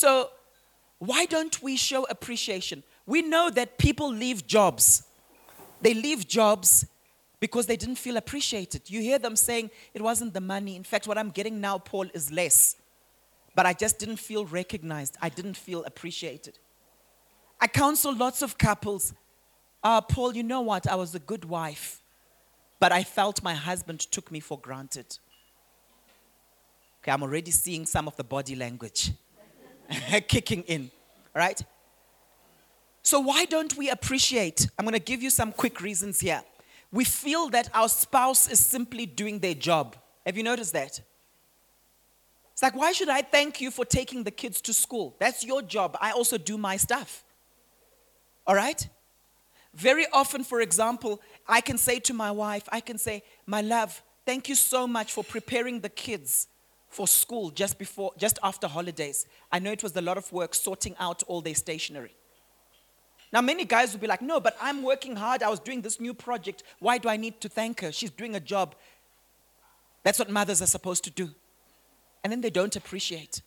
So, why don't we show appreciation? We know that people leave jobs. They leave jobs because they didn't feel appreciated. You hear them saying, It wasn't the money. In fact, what I'm getting now, Paul, is less. But I just didn't feel recognized. I didn't feel appreciated. I counsel lots of couples. Uh, Paul, you know what? I was a good wife, but I felt my husband took me for granted. Okay, I'm already seeing some of the body language kicking in, right? So, why don't we appreciate? I'm going to give you some quick reasons here. We feel that our spouse is simply doing their job. Have you noticed that? It's like, why should I thank you for taking the kids to school? That's your job. I also do my stuff. All right? Very often, for example, I can say to my wife, I can say, My love, thank you so much for preparing the kids for school just before, just after holidays. I know it was a lot of work sorting out all their stationery. Now, many guys will be like, No, but I'm working hard. I was doing this new project. Why do I need to thank her? She's doing a job. That's what mothers are supposed to do. And then they don't appreciate.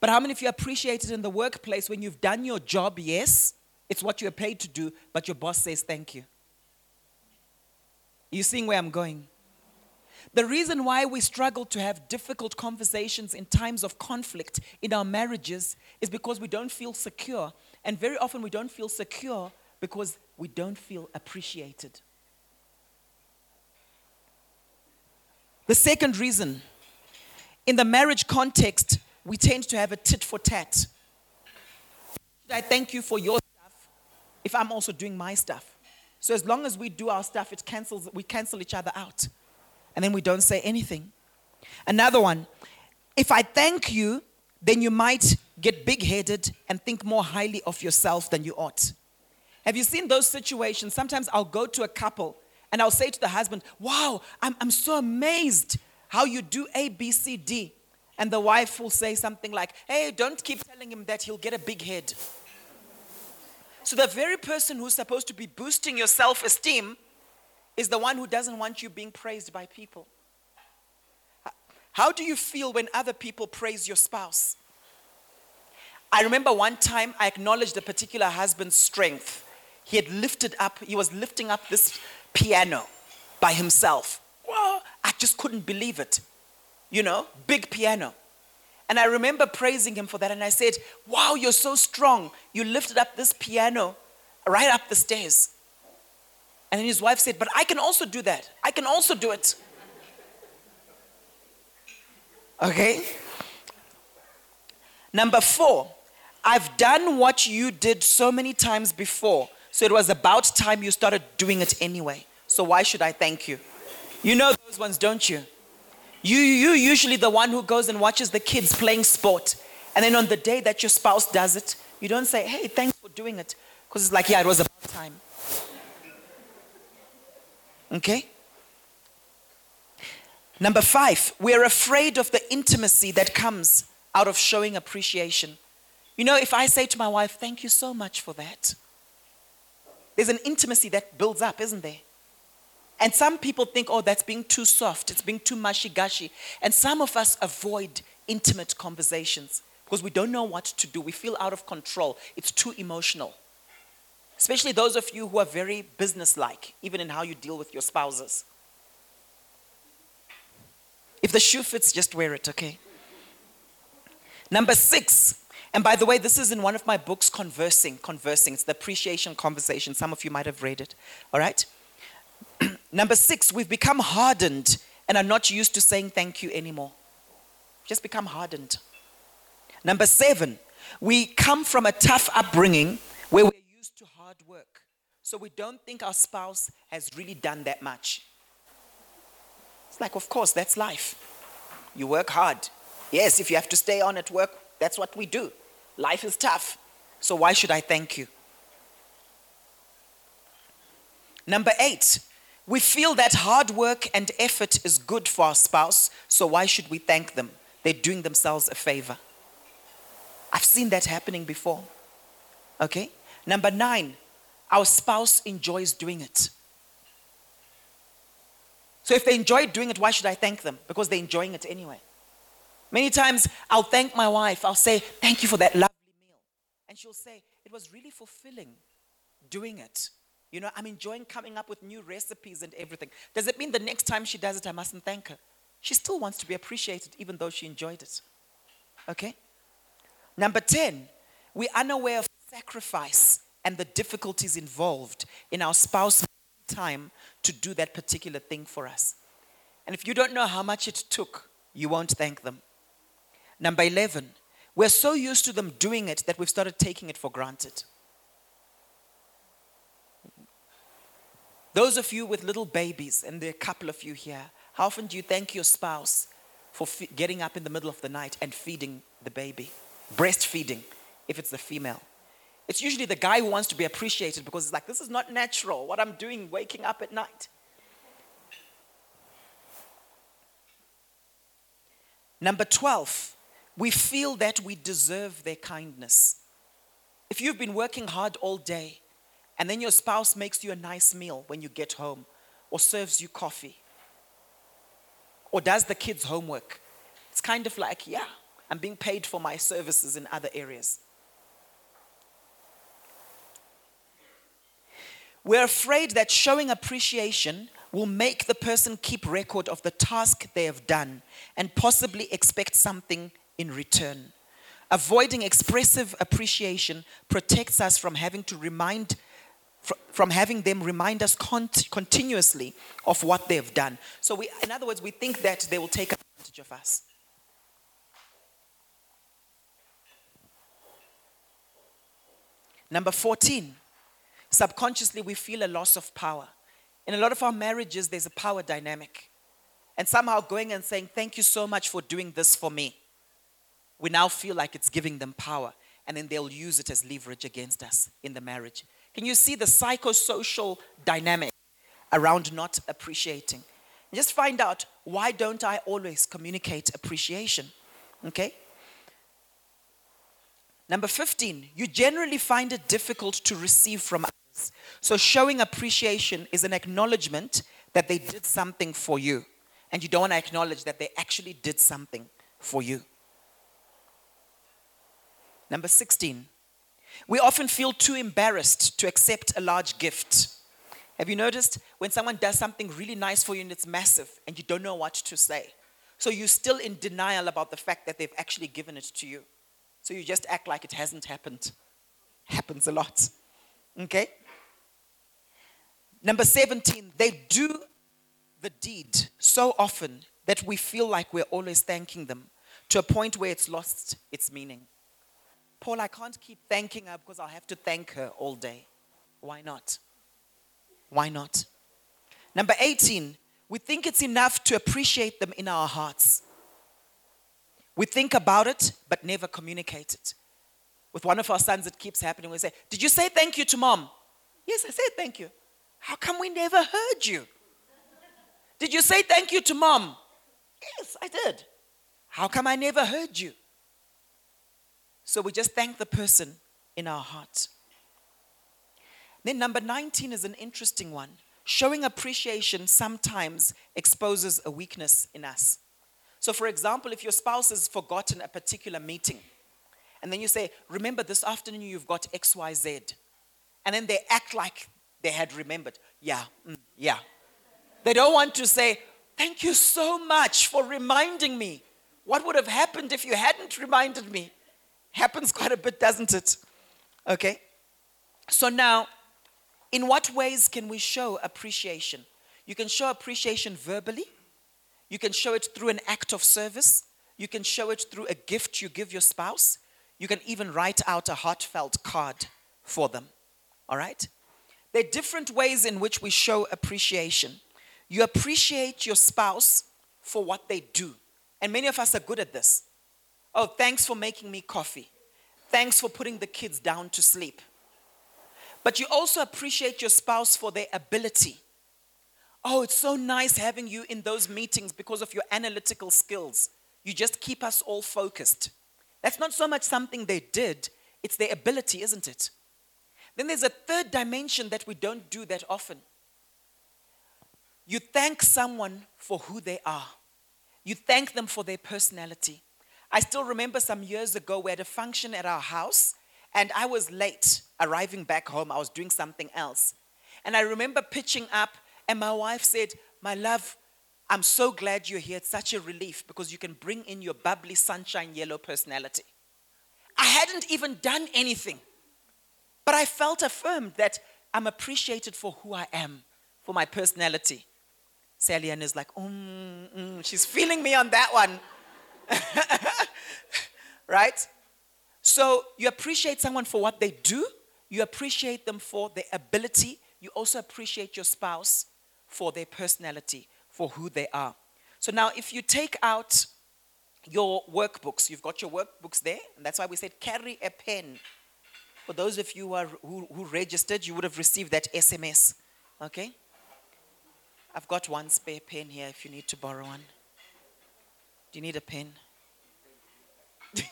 But how many of you appreciate it in the workplace when you've done your job? Yes, it's what you're paid to do, but your boss says thank you. You seeing where I'm going? The reason why we struggle to have difficult conversations in times of conflict in our marriages is because we don't feel secure. And very often we don't feel secure because we don't feel appreciated. The second reason, in the marriage context, we tend to have a tit for tat. I thank you for your stuff if I'm also doing my stuff. So as long as we do our stuff, it cancels, we cancel each other out and then we don't say anything. Another one, if I thank you, then you might get big headed and think more highly of yourself than you ought. Have you seen those situations? Sometimes I'll go to a couple and I'll say to the husband, Wow, I'm, I'm so amazed how you do A, B, C, D. And the wife will say something like, Hey, don't keep telling him that he'll get a big head. So the very person who's supposed to be boosting your self esteem is the one who doesn't want you being praised by people. How do you feel when other people praise your spouse? I remember one time I acknowledged a particular husband's strength. He had lifted up, he was lifting up this piano by himself. I just couldn't believe it. You know, big piano. And I remember praising him for that. And I said, Wow, you're so strong. You lifted up this piano right up the stairs. And then his wife said, But I can also do that. I can also do it. Okay? Number four, I've done what you did so many times before. So it was about time you started doing it anyway. So why should I thank you? You know those ones, don't you? You you usually the one who goes and watches the kids playing sport. And then on the day that your spouse does it, you don't say, "Hey, thanks for doing it." Because it's like, "Yeah, it was about time." Okay? Number five, we're afraid of the intimacy that comes out of showing appreciation. You know, if I say to my wife, Thank you so much for that, there's an intimacy that builds up, isn't there? And some people think, Oh, that's being too soft, it's being too mushy gushy. And some of us avoid intimate conversations because we don't know what to do. We feel out of control, it's too emotional. Especially those of you who are very businesslike, even in how you deal with your spouses. If the shoe fits, just wear it, okay? Number six, and by the way, this is in one of my books, Conversing. Conversing. It's the appreciation conversation. Some of you might have read it. All right? Number six, we've become hardened and are not used to saying thank you anymore. Just become hardened. Number seven, we come from a tough upbringing where to hard work. So we don't think our spouse has really done that much. It's like, of course, that's life. You work hard. Yes, if you have to stay on at work, that's what we do. Life is tough. So why should I thank you? Number eight, we feel that hard work and effort is good for our spouse, so why should we thank them? They're doing themselves a favor. I've seen that happening before. Okay? Number nine, our spouse enjoys doing it. So if they enjoy doing it, why should I thank them? Because they're enjoying it anyway. Many times I'll thank my wife. I'll say, Thank you for that lovely meal. And she'll say, It was really fulfilling doing it. You know, I'm enjoying coming up with new recipes and everything. Does it mean the next time she does it, I mustn't thank her? She still wants to be appreciated, even though she enjoyed it. Okay? Number 10, we're unaware of sacrifice and the difficulties involved in our spouse time to do that particular thing for us. And if you don't know how much it took, you won't thank them. Number 11, we're so used to them doing it that we've started taking it for granted. Those of you with little babies, and there are a couple of you here, how often do you thank your spouse for fe- getting up in the middle of the night and feeding the baby? Breastfeeding, if it's the female. It's usually the guy who wants to be appreciated because it's like, this is not natural, what I'm doing waking up at night. Number 12, we feel that we deserve their kindness. If you've been working hard all day and then your spouse makes you a nice meal when you get home or serves you coffee or does the kids' homework, it's kind of like, yeah, I'm being paid for my services in other areas. We're afraid that showing appreciation will make the person keep record of the task they have done and possibly expect something in return. Avoiding expressive appreciation protects us from having to remind from having them remind us cont- continuously of what they've done. So we in other words we think that they will take advantage of us. Number 14 subconsciously we feel a loss of power. In a lot of our marriages, there's a power dynamic. And somehow going and saying, Thank you so much for doing this for me, we now feel like it's giving them power. And then they'll use it as leverage against us in the marriage. Can you see the psychosocial dynamic around not appreciating? Just find out why don't I always communicate appreciation? Okay? Number 15, you generally find it difficult to receive from so showing appreciation is an acknowledgement that they did something for you. And you don't want to acknowledge that they actually did something for you. Number 16, we often feel too embarrassed to accept a large gift. Have you noticed when someone does something really nice for you and it's massive and you don't know what to say? So you're still in denial about the fact that they've actually given it to you. So you just act like it hasn't happened. Happens a lot. Okay? Number 17, they do the deed so often that we feel like we're always thanking them to a point where it's lost its meaning. Paul, I can't keep thanking her because I'll have to thank her all day. Why not? Why not? Number 18, we think it's enough to appreciate them in our hearts. We think about it, but never communicate it. With one of our sons, it keeps happening. We say, Did you say thank you to mom? Yes, I said thank you. How come we never heard you? Did you say thank you to mom? Yes, I did. How come I never heard you? So we just thank the person in our heart. Then number 19 is an interesting one. Showing appreciation sometimes exposes a weakness in us. So, for example, if your spouse has forgotten a particular meeting, and then you say, Remember, this afternoon you've got XYZ. And then they act like they had remembered. Yeah, mm, yeah. They don't want to say, Thank you so much for reminding me. What would have happened if you hadn't reminded me? Happens quite a bit, doesn't it? Okay? So now, in what ways can we show appreciation? You can show appreciation verbally, you can show it through an act of service, you can show it through a gift you give your spouse, you can even write out a heartfelt card for them. All right? There are different ways in which we show appreciation. You appreciate your spouse for what they do. And many of us are good at this. Oh, thanks for making me coffee. Thanks for putting the kids down to sleep. But you also appreciate your spouse for their ability. Oh, it's so nice having you in those meetings because of your analytical skills. You just keep us all focused. That's not so much something they did, it's their ability, isn't it? Then there's a third dimension that we don't do that often. You thank someone for who they are, you thank them for their personality. I still remember some years ago we had a function at our house and I was late arriving back home. I was doing something else. And I remember pitching up, and my wife said, My love, I'm so glad you're here. It's such a relief because you can bring in your bubbly, sunshine yellow personality. I hadn't even done anything, but I felt affirmed that I'm appreciated for who I am, for my personality. Sally Ann is like, mm, mm, she's feeling me on that one. right? So you appreciate someone for what they do, you appreciate them for their ability, you also appreciate your spouse for their personality, for who they are. So now, if you take out your workbooks, you've got your workbooks there, and that's why we said carry a pen. For those of you who, are, who, who registered, you would have received that SMS. Okay? I've got one spare pen here if you need to borrow one. Do you need a pen?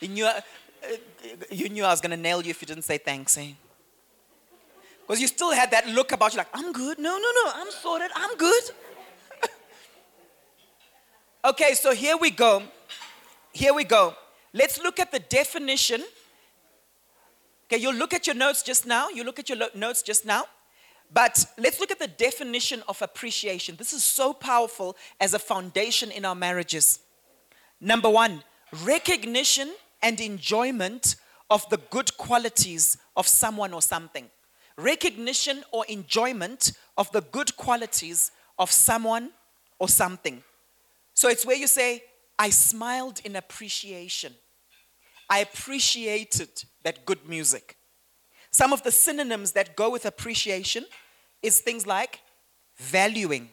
you, knew, uh, you knew I was going to nail you if you didn't say thanks, eh? Because you still had that look about you like, I'm good. No, no, no, I'm sorted. I'm good. Okay, so here we go. Here we go. Let's look at the definition. Okay, you'll look at your notes just now. You look at your lo- notes just now. But let's look at the definition of appreciation. This is so powerful as a foundation in our marriages. Number one, recognition and enjoyment of the good qualities of someone or something. Recognition or enjoyment of the good qualities of someone or something. So it's where you say, I smiled in appreciation. I appreciated that good music. Some of the synonyms that go with appreciation is things like valuing,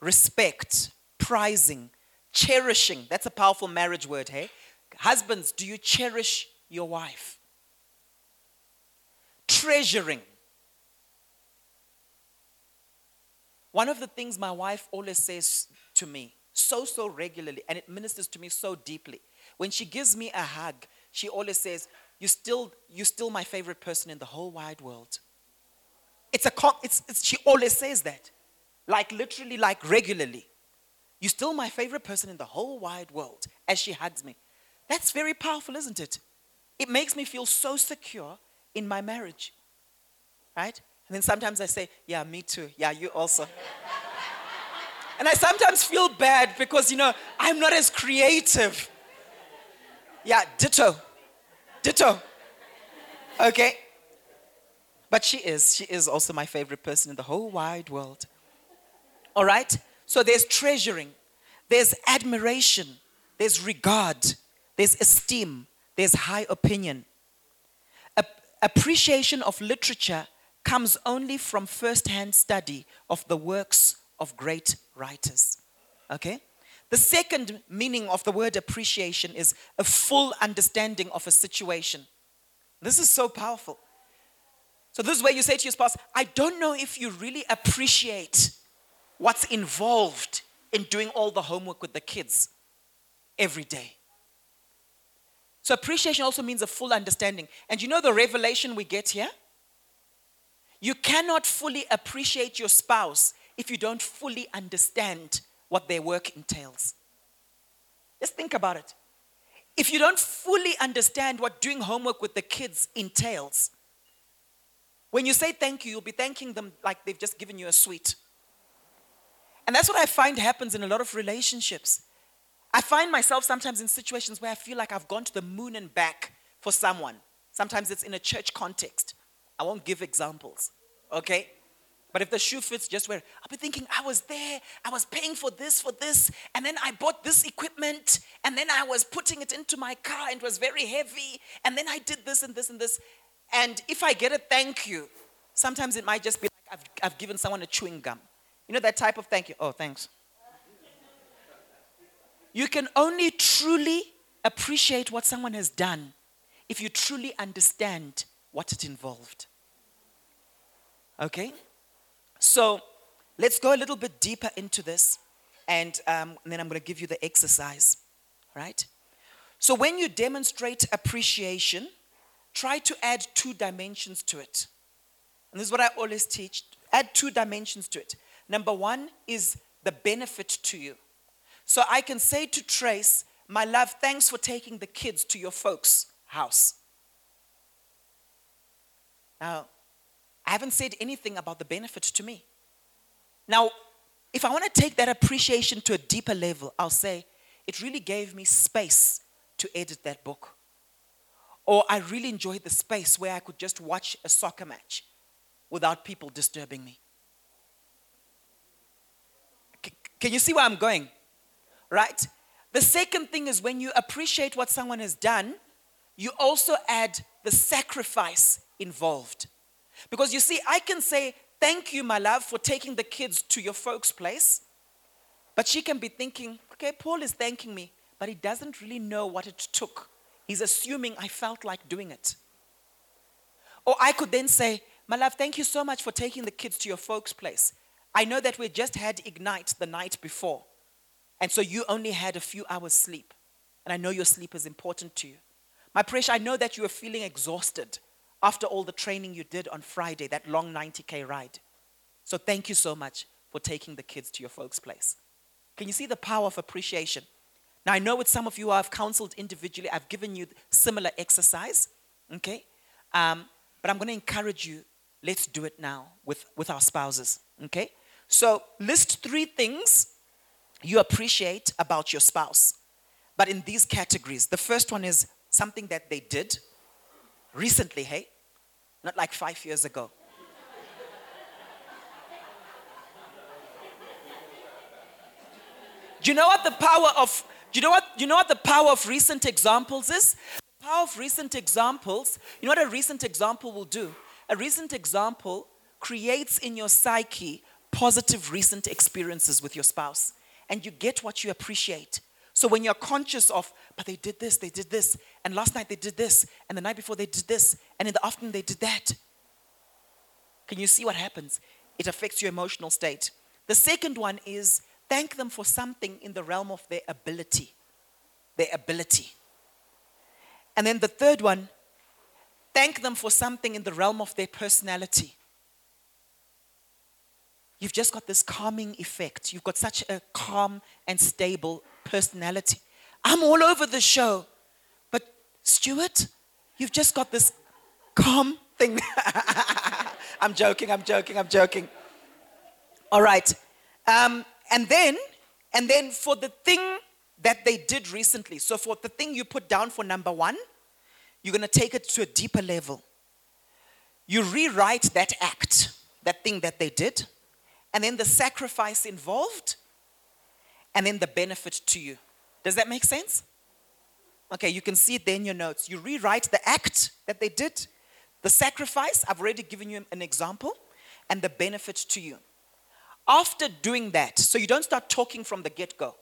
respect, prizing, cherishing. That's a powerful marriage word, hey? Husbands, do you cherish your wife? Treasuring. One of the things my wife always says to me, so, so regularly, and it ministers to me so deeply. When she gives me a hug, she always says, you still, you're still my favorite person in the whole wide world. It's a, it's, it's, she always says that. Like literally, like regularly. You're still my favorite person in the whole wide world as she hugs me. That's very powerful, isn't it? It makes me feel so secure in my marriage. Right? And then sometimes I say, Yeah, me too. Yeah, you also. And I sometimes feel bad because, you know, I'm not as creative. Yeah, ditto. Ditto. Okay? But she is. She is also my favorite person in the whole wide world. All right? So there's treasuring, there's admiration, there's regard, there's esteem, there's high opinion. A- appreciation of literature comes only from first-hand study of the works of great writers. Okay? The second meaning of the word appreciation is a full understanding of a situation. This is so powerful. So, this is where you say to your spouse, I don't know if you really appreciate what's involved in doing all the homework with the kids every day. So, appreciation also means a full understanding. And you know the revelation we get here? You cannot fully appreciate your spouse if you don't fully understand what their work entails. Just think about it. If you don't fully understand what doing homework with the kids entails, when you say thank you, you'll be thanking them like they've just given you a sweet. And that's what I find happens in a lot of relationships. I find myself sometimes in situations where I feel like I've gone to the moon and back for someone. Sometimes it's in a church context. I won't give examples, okay? But if the shoe fits just wear I'll be thinking, I was there, I was paying for this, for this, and then I bought this equipment, and then I was putting it into my car, and it was very heavy, and then I did this and this and this. And if I get a thank you, sometimes it might just be like I've, I've given someone a chewing gum. You know that type of thank you? Oh, thanks. You can only truly appreciate what someone has done if you truly understand what it involved. Okay? So let's go a little bit deeper into this, and, um, and then I'm going to give you the exercise. Right? So when you demonstrate appreciation, try to add two dimensions to it. And this is what I always teach add two dimensions to it. Number one is the benefit to you. So I can say to Trace, My love, thanks for taking the kids to your folks' house. Now, I haven't said anything about the benefit to me. Now, if I want to take that appreciation to a deeper level, I'll say, it really gave me space to edit that book. Or I really enjoyed the space where I could just watch a soccer match without people disturbing me. C- can you see where I'm going? Right? The second thing is when you appreciate what someone has done, you also add the sacrifice involved. Because you see, I can say, Thank you, my love, for taking the kids to your folks' place. But she can be thinking, Okay, Paul is thanking me, but he doesn't really know what it took. He's assuming I felt like doing it. Or I could then say, My love, thank you so much for taking the kids to your folks' place. I know that we just had Ignite the night before. And so you only had a few hours sleep. And I know your sleep is important to you. My precious, I know that you are feeling exhausted after all the training you did on Friday, that long 90K ride. So thank you so much for taking the kids to your folks' place. Can you see the power of appreciation? Now, I know with some of you I've counseled individually, I've given you similar exercise, okay? Um, but I'm going to encourage you, let's do it now with, with our spouses, okay? So, list three things you appreciate about your spouse, but in these categories. The first one is something that they did recently, hey? Not like five years ago. Do you know what the power of do you know what you know what the power of recent examples is? The power of recent examples, you know what a recent example will do? A recent example creates in your psyche positive recent experiences with your spouse and you get what you appreciate. So when you're conscious of, but they did this, they did this, and last night they did this, and the night before they did this, and in the afternoon they did that. Can you see what happens? It affects your emotional state. The second one is thank them for something in the realm of their ability. Their ability. And then the third one, thank them for something in the realm of their personality. You've just got this calming effect. You've got such a calm and stable personality. I'm all over the show. But, Stuart, you've just got this calm thing. I'm joking, I'm joking, I'm joking. All right. Um, and then, and then for the thing that they did recently, so for the thing you put down for number one, you're going to take it to a deeper level. You rewrite that act, that thing that they did, and then the sacrifice involved, and then the benefit to you. Does that make sense? Okay, you can see it there in your notes. You rewrite the act that they did, the sacrifice, I've already given you an example, and the benefit to you. After doing that, so you don't start talking from the get go.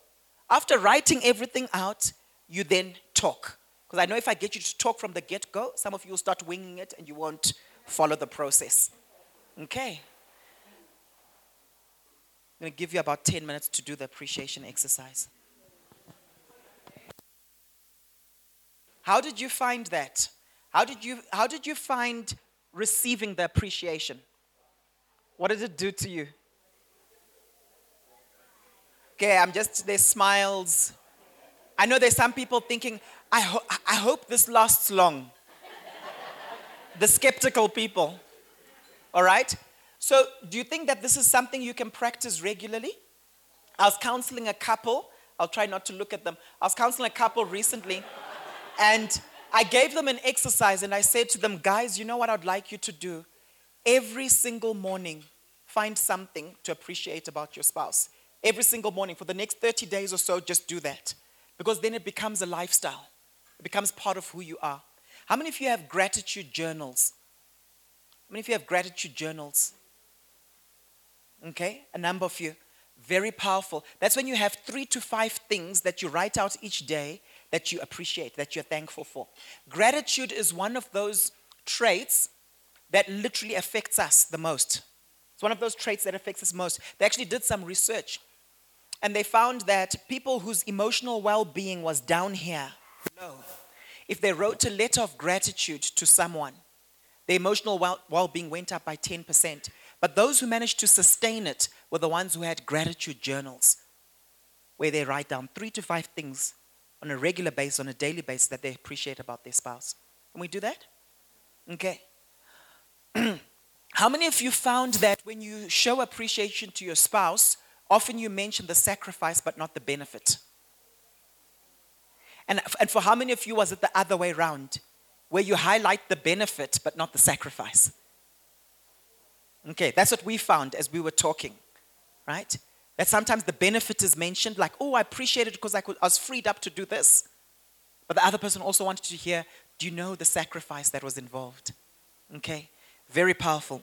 After writing everything out, you then talk. Because I know if I get you to talk from the get go, some of you will start winging it and you won't follow the process. Okay. I'm going to give you about 10 minutes to do the appreciation exercise. How did you find that? How did you, how did you find receiving the appreciation? What did it do to you? Okay, I'm just, there's smiles. I know there's some people thinking, I, ho- I hope this lasts long. the skeptical people. All right? So, do you think that this is something you can practice regularly? I was counseling a couple. I'll try not to look at them. I was counseling a couple recently, and I gave them an exercise, and I said to them, guys, you know what I'd like you to do? Every single morning, find something to appreciate about your spouse. Every single morning, for the next 30 days or so, just do that. Because then it becomes a lifestyle, it becomes part of who you are. How many of you have gratitude journals? How many of you have gratitude journals? Okay, a number of you. Very powerful. That's when you have three to five things that you write out each day that you appreciate, that you're thankful for. Gratitude is one of those traits that literally affects us the most. It's one of those traits that affects us most. They actually did some research and they found that people whose emotional well being was down here low, if they wrote a letter of gratitude to someone, their emotional well being went up by 10%. But those who managed to sustain it were the ones who had gratitude journals, where they write down three to five things on a regular basis, on a daily basis, that they appreciate about their spouse. Can we do that? Okay. How many of you found that when you show appreciation to your spouse, often you mention the sacrifice but not the benefit? And, and for how many of you was it the other way around, where you highlight the benefit but not the sacrifice? Okay, that's what we found as we were talking, right? That sometimes the benefit is mentioned, like, oh, I appreciate it because I, could, I was freed up to do this. But the other person also wanted to hear, do you know the sacrifice that was involved? Okay, very powerful.